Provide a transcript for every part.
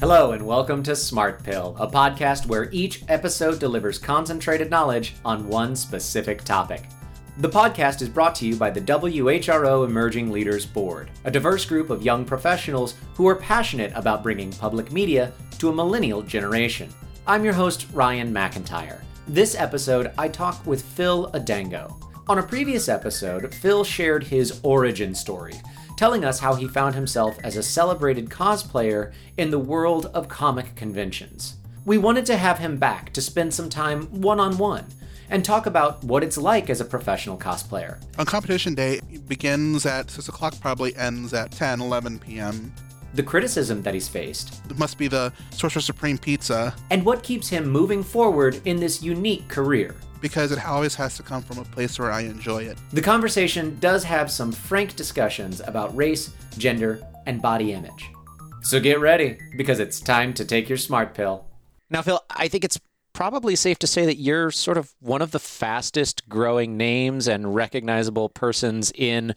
Hello, and welcome to Smart Pill, a podcast where each episode delivers concentrated knowledge on one specific topic. The podcast is brought to you by the WHRO Emerging Leaders Board, a diverse group of young professionals who are passionate about bringing public media to a millennial generation. I'm your host, Ryan McIntyre. This episode, I talk with Phil Odango. On a previous episode, Phil shared his origin story, telling us how he found himself as a celebrated cosplayer in the world of comic conventions. We wanted to have him back to spend some time one on one and talk about what it's like as a professional cosplayer. On competition day, it begins at 6 o'clock, probably ends at 10, 11 p.m. The criticism that he's faced, It must be the Sorcerer Supreme pizza and what keeps him moving forward in this unique career. Because it always has to come from a place where I enjoy it. The conversation does have some frank discussions about race, gender, and body image. So get ready, because it's time to take your smart pill. Now, Phil, I think it's probably safe to say that you're sort of one of the fastest growing names and recognizable persons in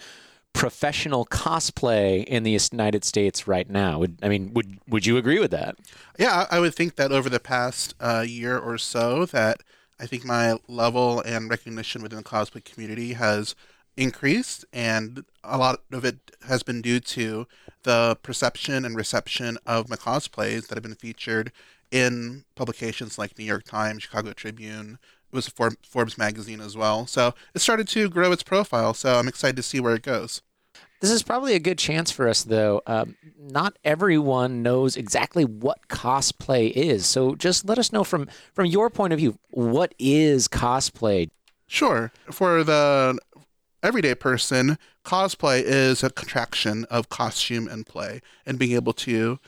professional cosplay in the United States right now. Would, I mean, would would you agree with that? Yeah, I I would think that over the past uh, year or so, that I think my level and recognition within the cosplay community has increased, and a lot of it has been due to the perception and reception of my cosplays that have been featured in publications like New York Times, Chicago Tribune. It was For- Forbes magazine as well. So it started to grow its profile. So I'm excited to see where it goes. This is probably a good chance for us, though. Um, not everyone knows exactly what cosplay is, so just let us know from from your point of view, what is cosplay? Sure. For the everyday person, cosplay is a contraction of costume and play and being able to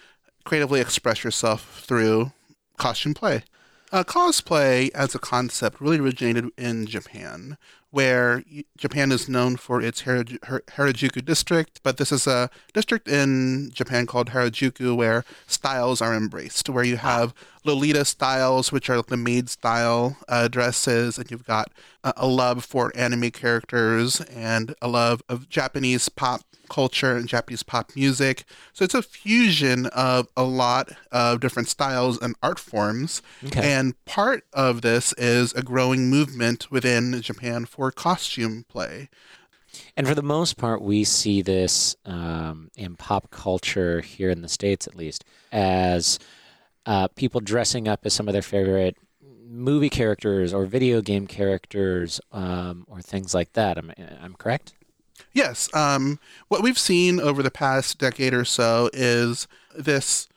creatively express yourself through costume play. Uh, cosplay as a concept really originated in Japan, where Japan is known for its Harajuku district, but this is a district in Japan called Harajuku where styles are embraced, where you have Lolita styles, which are the maid style uh, dresses, and you've got a, a love for anime characters and a love of Japanese pop culture and Japanese pop music. So it's a fusion of a lot of different styles and art forms. Okay. And part of this is a growing movement within Japan for costume play. And for the most part, we see this um, in pop culture here in the States, at least, as uh, people dressing up as some of their favorite movie characters or video game characters um, or things like that. Am, I'm correct? Yes. Um, what we've seen over the past decade or so is this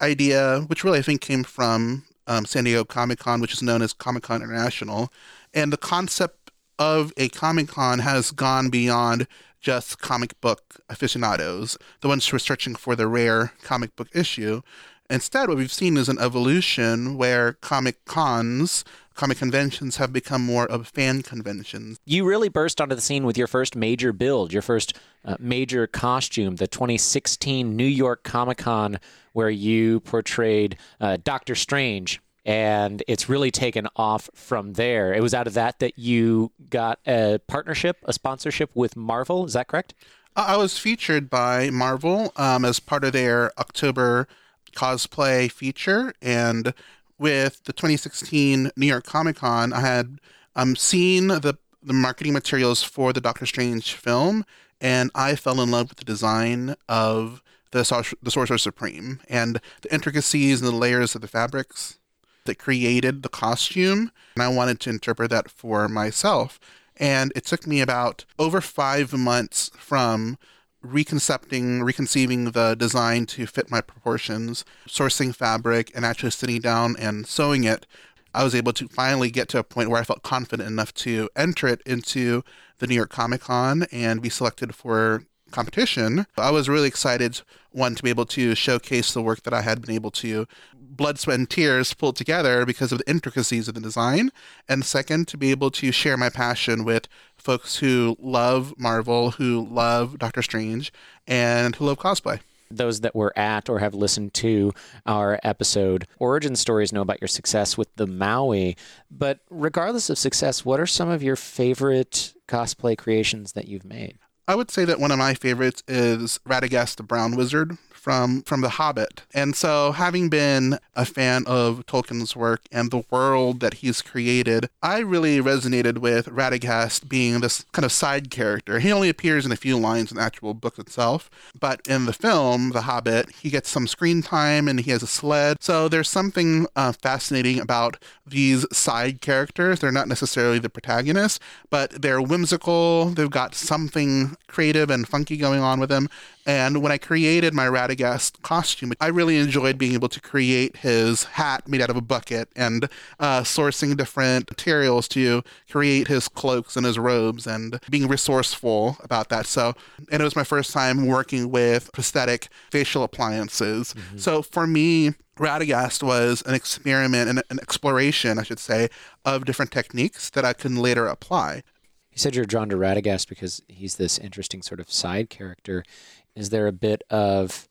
idea, which really I think came from um, San Diego Comic Con, which is known as Comic Con International. And the concept of a Comic Con has gone beyond just comic book aficionados, the ones who are searching for the rare comic book issue. Instead, what we've seen is an evolution where comic cons, comic conventions, have become more of fan conventions. You really burst onto the scene with your first major build, your first uh, major costume, the 2016 New York Comic Con, where you portrayed uh, Doctor Strange. And it's really taken off from there. It was out of that that you got a partnership, a sponsorship with Marvel. Is that correct? I I was featured by Marvel um, as part of their October cosplay feature, and with the 2016 New York Comic Con, I had um, seen the the marketing materials for the Doctor Strange film, and I fell in love with the design of the the Sorcerer Supreme and the intricacies and the layers of the fabrics that created the costume, and I wanted to interpret that for myself. And it took me about over five months from reconcepting, reconceiving the design to fit my proportions, sourcing fabric, and actually sitting down and sewing it. I was able to finally get to a point where I felt confident enough to enter it into the New York Comic Con and be selected for competition. I was really excited, one, to be able to showcase the work that I had been able to blood, sweat, and tears pull together because of the intricacies of the design. And second, to be able to share my passion with folks who love Marvel, who love Doctor Strange, and who love cosplay. those that were at or have listened to our episode origin stories know about your success with the Maui. But regardless of success, what are some of your favorite cosplay creations that you've made? I would say that one of my favorites is Radagast the Brown Wizard from from The Hobbit. And so having been a fan of Tolkien's work and the world that he's created, I really resonated with Radagast being this kind of side character. He only appears in a few lines in the actual book itself, but in the film The Hobbit, he gets some screen time and he has a sled. So there's something uh, fascinating about these side characters. They're not necessarily the protagonists, but they're whimsical. They've got something creative and funky going on with them. And when I created my Radagast costume, I really enjoyed being able to create his hat made out of a bucket and uh, sourcing different materials to create his cloaks and his robes and being resourceful about that. So, and it was my first time working with prosthetic facial appliances. Mm-hmm. So for me, Radagast was an experiment and an exploration, I should say, of different techniques that I can later apply. You said you're drawn to Radagast because he's this interesting sort of side character. Is there a bit of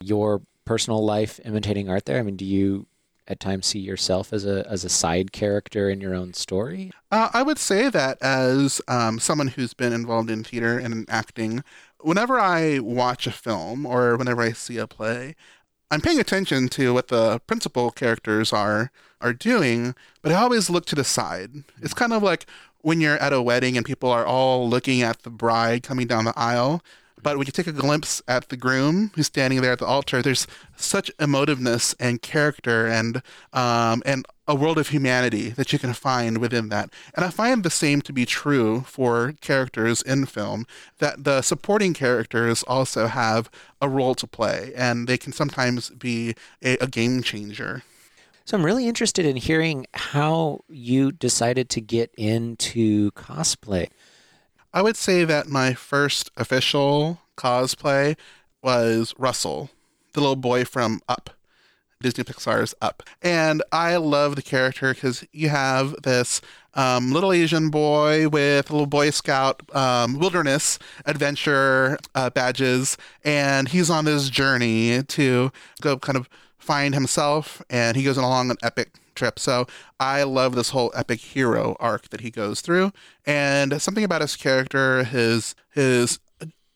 your personal life imitating art there? I mean, do you at times see yourself as a as a side character in your own story? Uh, I would say that as um, someone who's been involved in theater and in acting, whenever I watch a film or whenever I see a play, I'm paying attention to what the principal characters are are doing, but I always look to the side. It's kind of like when you're at a wedding and people are all looking at the bride coming down the aisle. But when you take a glimpse at the groom who's standing there at the altar, there's such emotiveness and character and um, and a world of humanity that you can find within that. And I find the same to be true for characters in film, that the supporting characters also have a role to play, and they can sometimes be a, a game changer. So I'm really interested in hearing how you decided to get into cosplay. I would say that my first official cosplay was Russell, the little boy from Up. Disney Pixar's Up. And I love the character because you have this um, little Asian boy with a little Boy Scout um, wilderness adventure uh, badges, and he's on this journey to go kind of find himself, and he goes along an epic trip. So I love this whole epic hero arc that he goes through, and something about his character, his his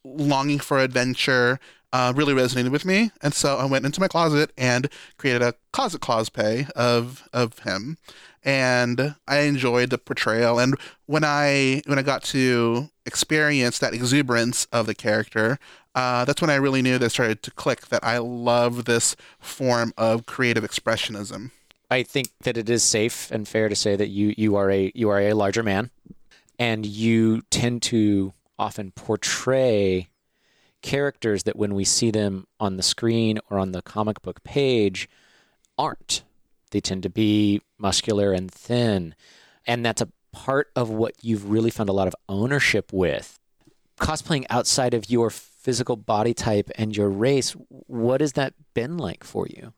longing for adventure, uh, really resonated with me, and so I went into my closet and created a closet cosplay of of him, and I enjoyed the portrayal. And when I when I got to experience that exuberance of the character, uh, that's when I really knew that started to click that I love this form of creative expressionism. I think that it is safe and fair to say that you you are a you are a larger man, and you tend to often portray characters that when we see them on the screen or on the comic book page aren't. They tend to be muscular and thin. And that's a part of what you've really found a lot of ownership with. Cosplaying outside of your physical body type and your race, what has that been like for you?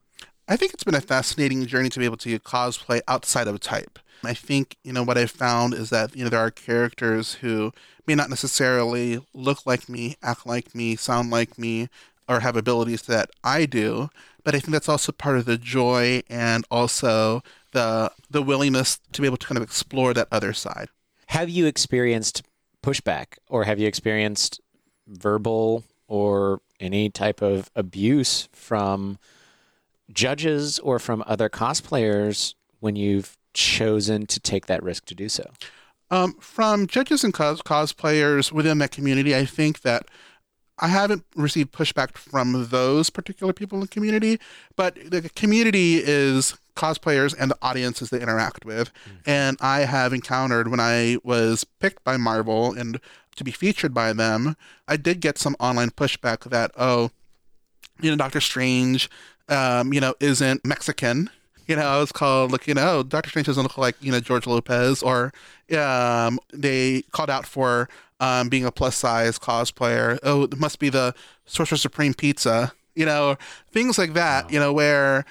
I think it's been a fascinating journey to be able to cosplay outside of type. I think, you know, what I've found is that, you know, there are characters who may not necessarily look like me, act like me, sound like me, or have abilities that I do. But I think that's also part of the joy and also the the willingness to be able to kind of explore that other side. Have you experienced pushback or have you experienced verbal or any type of abuse from judges or from other cosplayers when you've chosen to take that risk to do so? Um, from judges and cos- cosplayers within that community, I think that I haven't received pushback from those particular people in the community, but the community is cosplayers and the audiences they interact with. Mm. And I have encountered when I was picked by Marvel and to be featured by them, I did get some online pushback that, oh, you know, Doctor Strange, um, you know, isn't Mexican you know, I was called like, you know, Doctor Strange doesn't look like, you know, George Lopez or um, they called out for um, being a plus size cosplayer. Oh, it must be the Sorcerer Supreme pizza, you know, things like that, you know, where,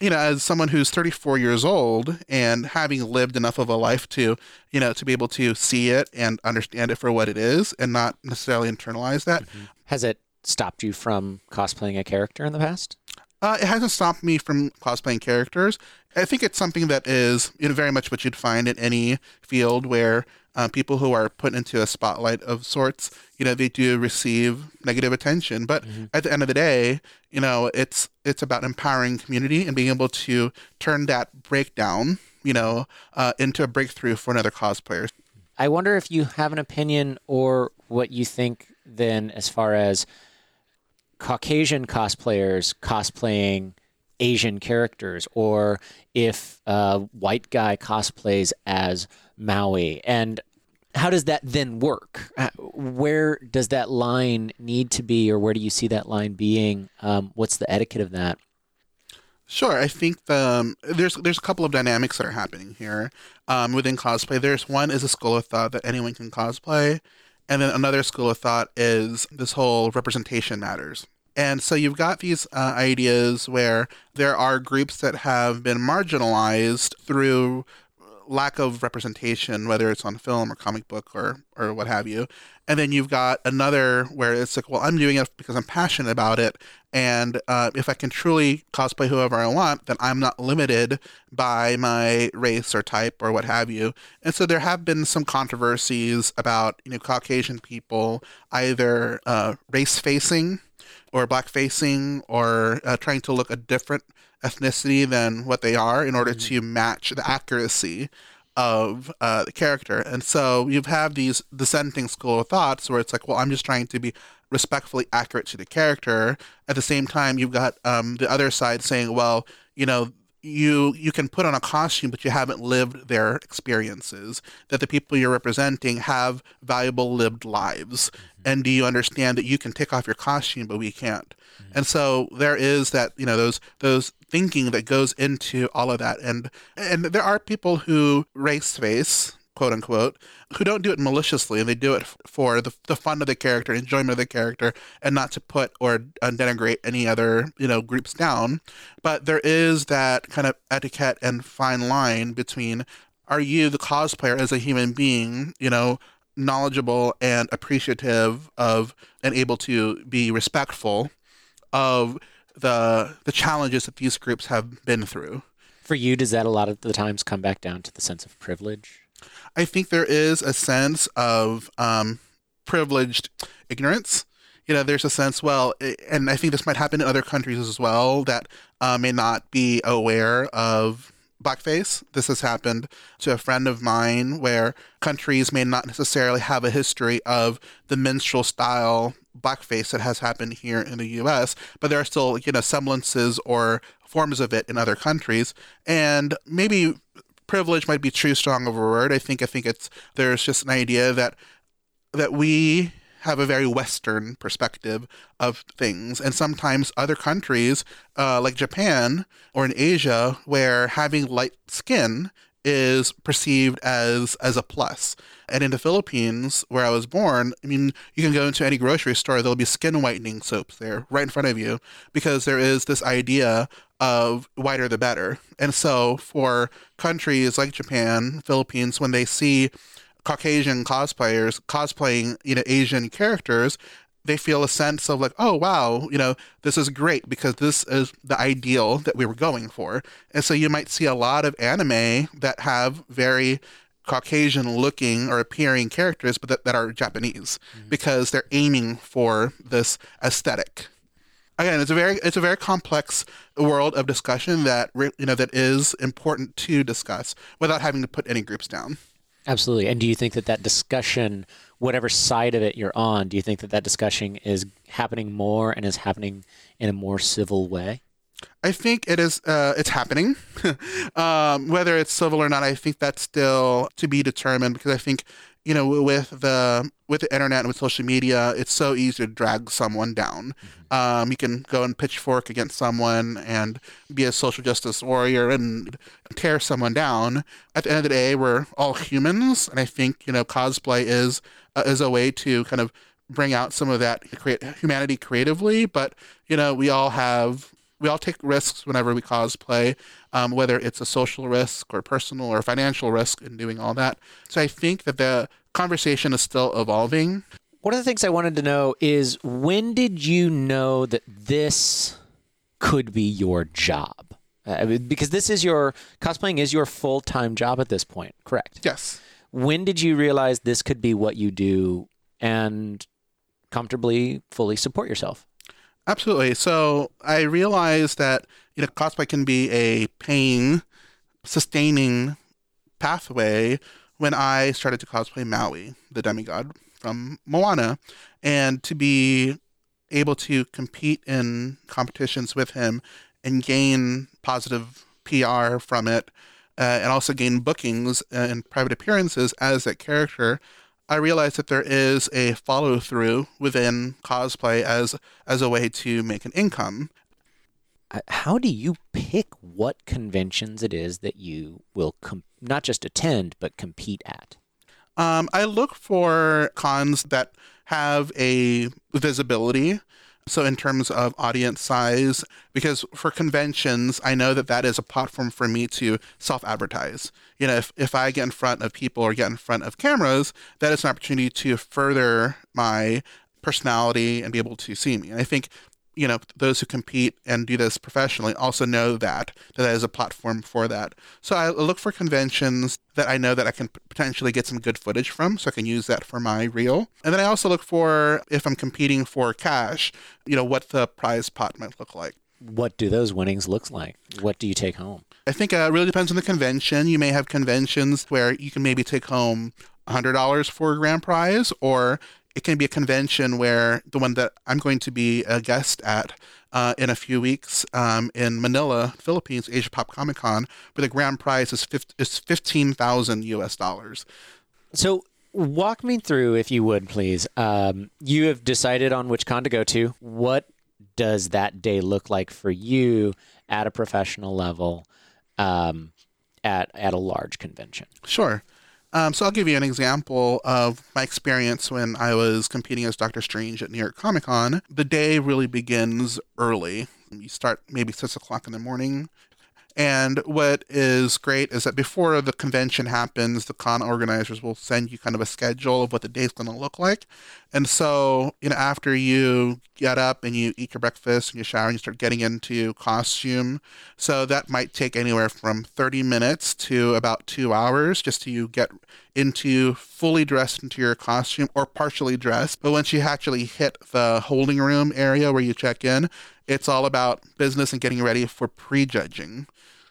you know, as someone who's 34 years old and having lived enough of a life to, you know, to be able to see it and understand it for what it is and not necessarily internalize that. Mm-hmm. Has it stopped you from cosplaying a character in the past? Uh, it hasn't stopped me from cosplaying characters. I think it's something that is you know, very much what you'd find in any field where uh, people who are put into a spotlight of sorts, you know, they do receive negative attention. But mm-hmm. at the end of the day, you know, it's it's about empowering community and being able to turn that breakdown, you know, uh, into a breakthrough for another cosplayer. I wonder if you have an opinion or what you think then as far as Caucasian cosplayers cosplaying Asian characters, or if a white guy cosplays as Maui. And how does that then work? Uh, where does that line need to be, or where do you see that line being? Um, what's the etiquette of that? Sure, I think the um, there's there's a couple of dynamics that are happening here um, within cosplay. There's one is a school of thought that anyone can cosplay, and then another school of thought is this whole representation matters. And so you've got these uh, ideas where there are groups that have been marginalized through lack of representation, whether it's on film or comic book or or what have you. And then you've got another where it's like, well, I'm doing it because I'm passionate about it, and uh, if I can truly cosplay whoever I want, then I'm not limited by my race or type or what have you. And so there have been some controversies about you know Caucasian people either uh, race facing or black facing or uh, trying to look a different ethnicity than what they are in order mm-hmm. to match the accuracy of uh, the character. And so you have these dissenting school of thoughts where it's like, well, I'm just trying to be respectfully accurate to the character. At the same time, you've got um, the other side saying, well, you know, you you can put on a costume but you haven't lived their experiences that the people you're representing have valuable lived lives mm-hmm. and do you understand that you can take off your costume but we can't mm-hmm. and so there is that you know those those thinking that goes into all of that and and there are people who race face quote unquote, who don't do it maliciously and they do it for the, the fun of the character, enjoyment of the character, and not to put or uh, denigrate any other, you know, groups down. But there is that kind of etiquette and fine line between are you the cosplayer as a human being, you know, knowledgeable and appreciative of and able to be respectful of the the challenges that these groups have been through. For you, does that a lot of the times come back down to the sense of privilege? I think there is a sense of um, privileged ignorance. You know, there's a sense, well, and I think this might happen in other countries as well, that uh, may not be aware of blackface. This has happened to a friend of mine where countries may not necessarily have a history of the minstrel style blackface that has happened here in the US, but there are still, you know, semblances or forms of it in other countries. And maybe privilege might be too strong of a word. I think I think it's there's just an idea that that we have a very Western perspective of things, and sometimes other countries, uh, like Japan or in Asia, where having light skin is perceived as as a plus. And in the Philippines, where I was born, I mean, you can go into any grocery store, there'll be skin whitening soaps there right in front of you because there is this idea of whiter the better. And so for countries like Japan, Philippines, when they see Caucasian cosplayers cosplaying, you know, Asian characters, they feel a sense of like, oh wow, you know, this is great because this is the ideal that we were going for. And so you might see a lot of anime that have very Caucasian looking or appearing characters, but that, that are Japanese mm-hmm. because they're aiming for this aesthetic again, it's a very it's a very complex world of discussion that you know that is important to discuss without having to put any groups down. Absolutely. And do you think that that discussion, whatever side of it you're on, do you think that that discussion is happening more and is happening in a more civil way? I think it is. Uh, it's happening. um, whether it's civil or not, I think that's still to be determined because I think you know, with the with the internet and with social media, it's so easy to drag someone down. Mm-hmm. Um, you can go and pitchfork against someone and be a social justice warrior and tear someone down. At the end of the day, we're all humans, and I think you know, cosplay is uh, is a way to kind of bring out some of that create humanity creatively. But you know, we all have we all take risks whenever we cosplay, um, whether it's a social risk or personal or financial risk in doing all that. So I think that the conversation is still evolving. One of the things I wanted to know is when did you know that this could be your job? Uh, because this is your cosplaying is your full time job at this point, correct? Yes. When did you realize this could be what you do and comfortably, fully support yourself? Absolutely. So I realized that you know cosplay can be a paying, sustaining pathway when I started to cosplay Maui, the demigod from Moana, and to be able to compete in competitions with him and gain positive PR from it, uh, and also gain bookings and private appearances as that character. I realized that there is a follow through within cosplay as as a way to make an income. How do you pick what conventions it is that you will com- not just attend but compete at? Um, I look for cons that have a visibility. So, in terms of audience size, because for conventions, I know that that is a platform for me to self advertise. You know, if, if I get in front of people or get in front of cameras, that is an opportunity to further my personality and be able to see me. And I think you know those who compete and do this professionally also know that that is a platform for that so i look for conventions that i know that i can potentially get some good footage from so i can use that for my reel and then i also look for if i'm competing for cash you know what the prize pot might look like What do those winnings look like? What do you take home? I think uh, it really depends on the convention. You may have conventions where you can maybe take home $100 for a grand prize, or it can be a convention where the one that I'm going to be a guest at uh, in a few weeks um, in Manila, Philippines, Asia Pop Comic Con, where the grand prize is, 50, is 15,000 US dollars. So, walk me through, if you would, please. Um, you have decided on which con to go to. What does that day look like for you at a professional level um, at, at a large convention? Sure. Um, so I'll give you an example of my experience when I was competing as Doctor Strange at New York Comic Con. The day really begins early. You start maybe six o'clock in the morning. And what is great is that before the convention happens, the con organizers will send you kind of a schedule of what the day's going to look like. And so, you know, after you get up and you eat your breakfast and you shower and you start getting into costume, so that might take anywhere from 30 minutes to about two hours just to you get into fully dressed into your costume or partially dressed. But once you actually hit the holding room area where you check in, it's all about business and getting ready for prejudging.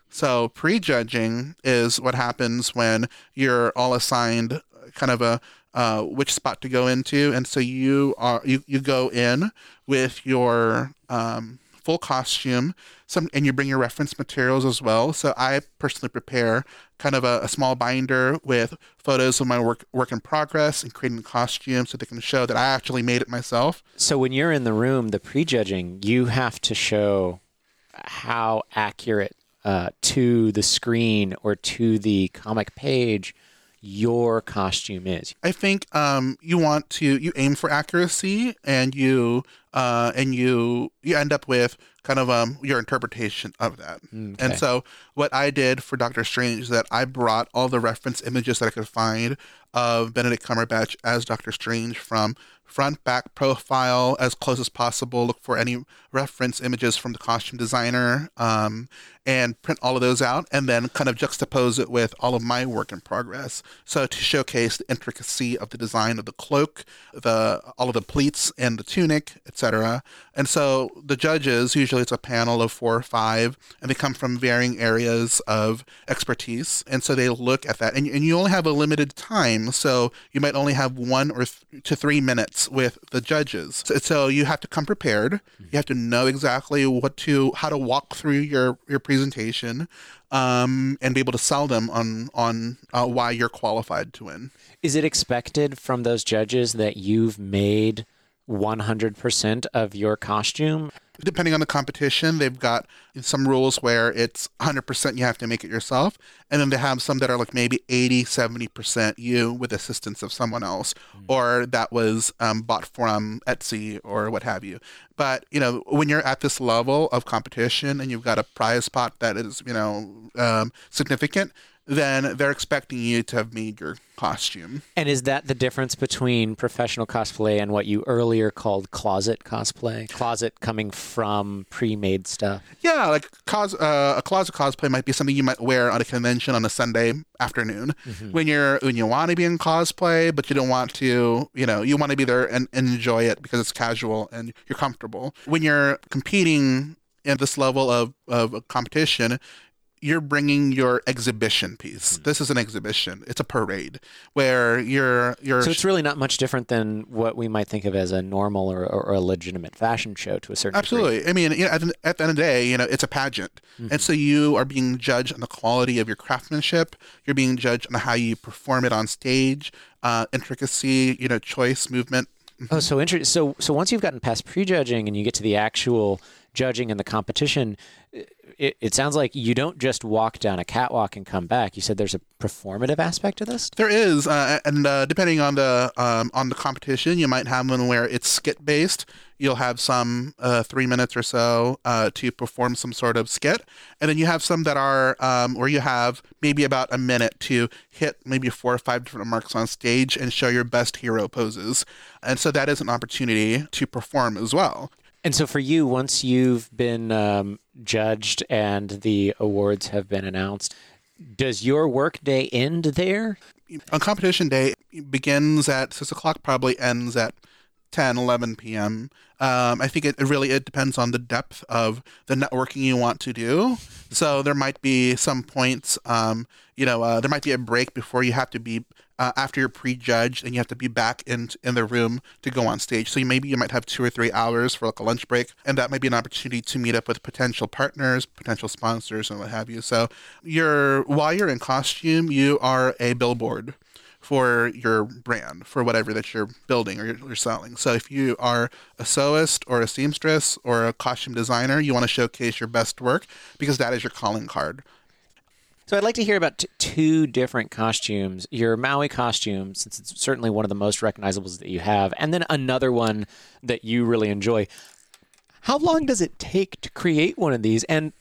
So prejudging is what happens when you're all assigned kind of a uh, which spot to go into, and so you are you, you go in with your um, full costume, some and you bring your reference materials as well. So I personally prepare kind of a, a small binder with photos of my work work in progress and creating the costume so they can show that I actually made it myself. So, when you're in the room, the prejudging, you have to show how accurate uh, to the screen or to the comic page your costume is. I think um, you want to you aim for accuracy and you uh, and you you end up with kind of um, your interpretation of that. Okay. And so what I did for Doctor Strange is that I brought all the reference images that I could find of Benedict Cumberbatch as Doctor Strange from front, back, profile as close as possible. Look for any reference images from the costume designer um, and print all of those out and then kind of juxtapose it with all of my work in progress. So to showcase the intricacy of the design of the cloak, the all of the pleats and the tunic, etc. And so the judges, usually it's a panel of four or five, and they come from varying areas of expertise. And so they look at that. And, and you only have a limited time. So you might only have one or th- to three minutes with the judges. So, so you have to come prepared. You have to know exactly what to, how to walk through your, your presentation um, and be able to sell them on, on uh, why you're qualified to win. Is it expected from those judges that you've made 100% of your costume? depending on the competition, they've got some rules where it's 100% you have to make it yourself. And then they have some that are like maybe 80, 70% you with assistance of someone else, or that was um, bought from Etsy or what have you. But, you know, when you're at this level of competition and you've got a prize pot that is, you know, um, significant, then they're expecting you to have made your costume. And is that the difference between professional cosplay and what you earlier called closet cosplay? Closet coming from pre-made stuff. Yeah, like cos- uh, a closet cosplay might be something you might wear on a convention on a Sunday afternoon Mm-hmm. when you're when you want to be in cosplay, but you don't want to. You know, you want to be there and, and enjoy it because it's casual and you're comfortable. When you're competing at this level of of competition, you're bringing your exhibition piece. Hmm. This is an exhibition. It's a parade where you're you're So it's really not much different than what we might think of as a normal or, or a legitimate fashion show to a certain degree. Absolutely. I mean, you know, at, the, at the end of the day, you know, it's a pageant. And so you are being judged on the quality of your craftsmanship. You're being judged on how you perform it on stage, uh, intricacy, you know, choice, movement. Oh, so interesting. So, so once you've gotten past prejudging and you get to the actual judging and the competition, it, it sounds like you don't just walk down a catwalk and come back. You said there's a performative aspect to this. There is, uh, and uh, depending on the um, on the competition, you might have one where it's skit based. You'll have some uh, three minutes or so uh, to perform some sort of skit, and then you have some that are um, where you have maybe about a minute to hit maybe four or five different marks on stage and show your best hero poses, and so that is an opportunity to perform as well. And so, for you, once you've been um, judged and the awards have been announced, does your workday end there? on competition day begins at 6 o'clock probably ends at 10 11 p.m um, i think it, it really it depends on the depth of the networking you want to do so there might be some points um, you know uh, there might be a break before you have to be uh, after you're prejudged and you have to be back in in the room to go on stage so you, maybe you might have two or three hours for like a lunch break and that might be an opportunity to meet up with potential partners potential sponsors and what have you so you're while you're in costume you are a billboard for your brand, for whatever that you're building or you're, you're selling. So if you are a sewist or a seamstress or a costume designer, you want to showcase your best work because that is your calling card. So I'd like to hear about t- two different costumes. Your Maui costume, since it's certainly one of the most recognizables that you have, and then another one that you really enjoy. How long does it take to create one of these, and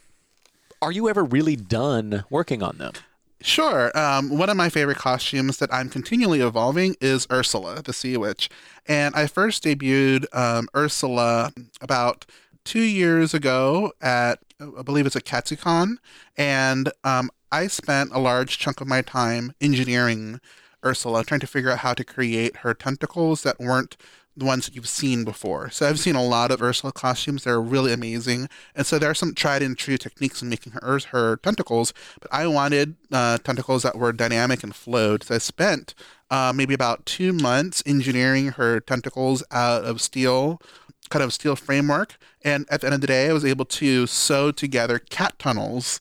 are you ever really done working on them? Sure. Um, one of my favorite costumes that I'm continually evolving is Ursula, the Sea Witch. And I first debuted um, Ursula about two years ago at, I believe it's at Katsucon. And um, I spent a large chunk of my time engineering Ursula, trying to figure out how to create her tentacles that weren't the ones that you've seen before. So I've seen a lot of Ursula costumes that are really amazing, and so there are some tried and true techniques in making her her tentacles. But I wanted uh, tentacles that were dynamic and flowed. So I spent uh, maybe about two months engineering her tentacles out of steel, kind of steel framework, and at the end of the day, I was able to sew together cat tunnels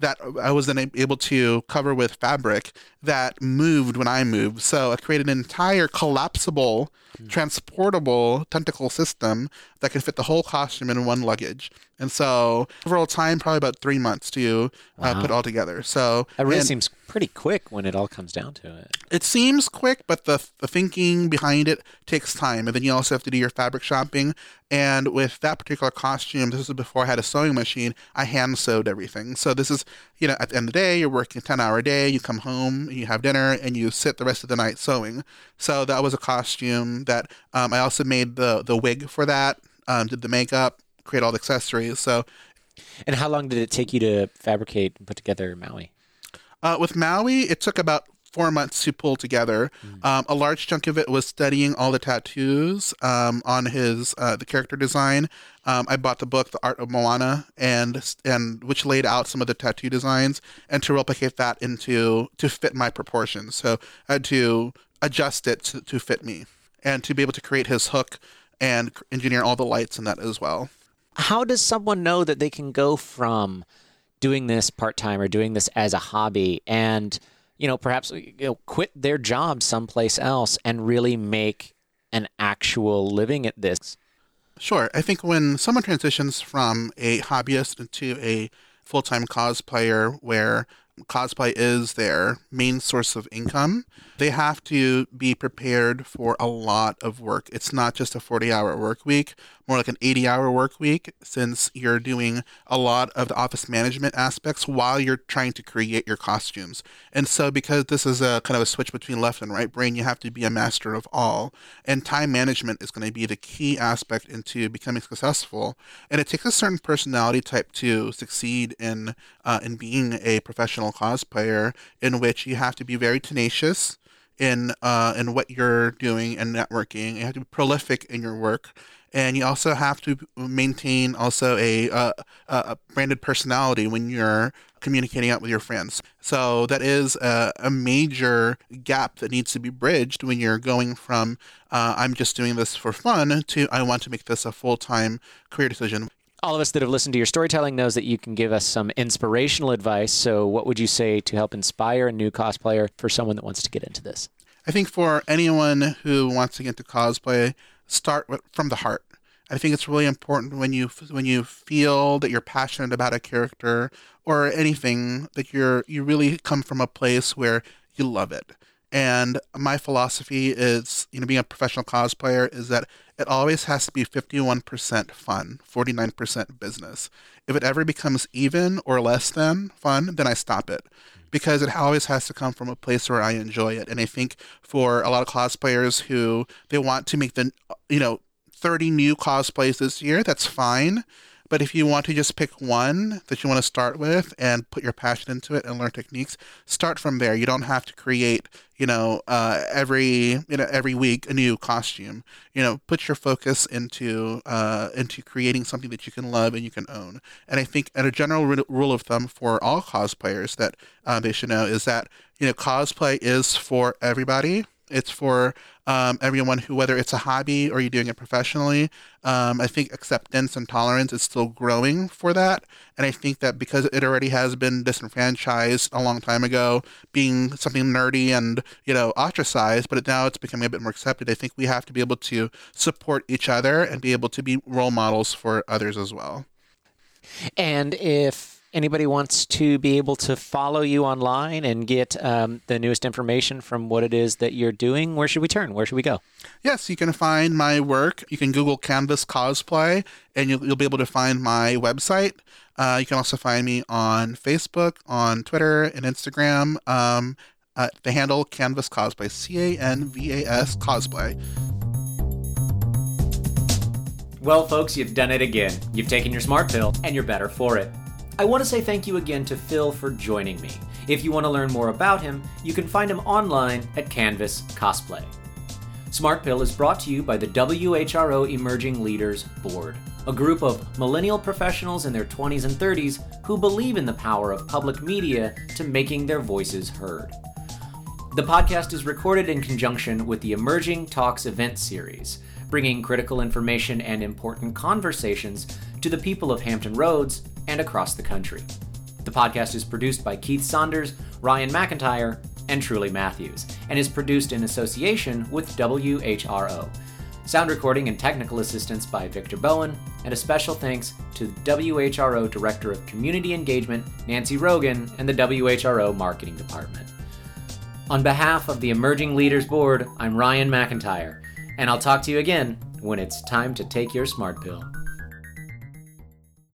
that I was then able to cover with fabric that moved when I moved. So I created an entire collapsible, transportable tentacle system that could fit the whole costume in one luggage. And so overall time, probably about three months to uh, put it all together. So That really seems pretty quick when it all comes down to it. it seems quick, but the, the thinking behind it takes time. And then you also have to do your fabric shopping. And with that particular costume, this is before I had a sewing machine, I hand sewed everything. So this is, you know, at the end of the day, you're working a 10 hour day, you come home, you have dinner, and you sit the rest of the night sewing. So that was a costume that um, I also made the, the wig for that, um, did the makeup, create all the accessories. So And how long did it take you to fabricate and put together Maui? Uh, with Maui, it took about four months to pull together. Um, a large chunk of it was studying all the tattoos um, on his uh, the character design. Um, I bought the book, The Art of Moana, and and which laid out some of the tattoo designs, and to replicate that into to fit my proportions. So I had to adjust it to, to fit me, and to be able to create his hook and engineer all the lights in that as well. How does someone know that they can go from doing this part time or doing this as a hobby and you know perhaps you know, quit their job someplace else and really make an actual living at this? Sure. I think when someone transitions from a hobbyist into a full time cosplayer where cosplay is their main source of income, they have to be prepared for a lot of work. It's not just a 40 hour work week, more like an 80 hour work week, since you're doing a lot of the office management aspects while you're trying to create your costumes. And so, because this is a kind of a switch between left and right brain, you have to be a master of all. And time management is going to be the key aspect into becoming successful. And it takes a certain personality type to succeed in uh, in being a professional cosplayer, in which you have to be very tenacious in uh, in what you're doing and networking. You have to be prolific in your work, and you also have to maintain also a, uh, a branded personality when you're communicating out with your friends. So that is a, a major gap that needs to be bridged when you're going from uh, I'm just doing this for fun to I want to make this a full time career decision all of us that have listened to your storytelling knows that you can give us some inspirational advice. So, what would you say to help inspire a new cosplayer for someone that wants to get into this? I think for anyone who wants to get into cosplay, start with, from the heart. I think it's really important when you when you feel that you're passionate about a character or anything that you're you really come from a place where you love it. And my philosophy is, you know, being a professional cosplayer is that it always has to be 51% fun, 49% business. If it ever becomes even or less than fun, then I stop it because it always has to come from a place where I enjoy it. And I think for a lot of cosplayers who they want to make the, you know, 30 new cosplays this year, that's fine. But if you want to just pick one that you want to start with and put your passion into it and learn techniques, start from there. You don't have to create, you know, uh, every you know every week a new costume. You know, put your focus into uh, into creating something that you can love and you can own. And I think, and a general r- rule of thumb for all cosplayers that uh, they should know is that you know cosplay is for everybody it's for um, everyone who, whether it's a hobby or you're doing it professionally, um, I think acceptance and tolerance is still growing for that. And I think that because it already has been disenfranchised a long time ago, being something nerdy and you know ostracized, but now it's becoming a bit more accepted. I think we have to be able to support each other and be able to be role models for others as well. And if anybody wants to be able to follow you online and get um, the newest information from what it is that you're doing, where should we turn? Where should we go? Yes, you can find my work. You can Google Canvas Cosplay, and you'll, you'll be able to find my website. Uh, you can also find me on Facebook, on Twitter, and Instagram. Um, uh, the handle Canvas Cosplay, C A N V A S Cosplay. Well, folks, you've done it again. You've taken your smart pill, and you're better for it. I want to say thank you again to Phil for joining me. If you want to learn more about him, you can find him online at Canvas Cosplay. Smart Pill is brought to you by the WHRO Emerging Leaders Board, a group of millennial professionals in their 20s and 30s who believe in the power of public media to making their voices heard. The podcast is recorded in conjunction with the Emerging Talks event series, bringing critical information and important conversations to the people of Hampton Roads and across the country. The podcast is produced by Keith Saunders, Ryan McIntyre, and Truly Matthews, and is produced in association with WHRO. Sound recording and technical assistance by Victor Bowen, and a special thanks to WHRO Director of Community Engagement, Nancy Rogan, and the WHRO Marketing Department. On behalf of the Emerging Leaders Board, I'm Ryan McIntyre, and I'll talk to you again when it's time to take your smart pill.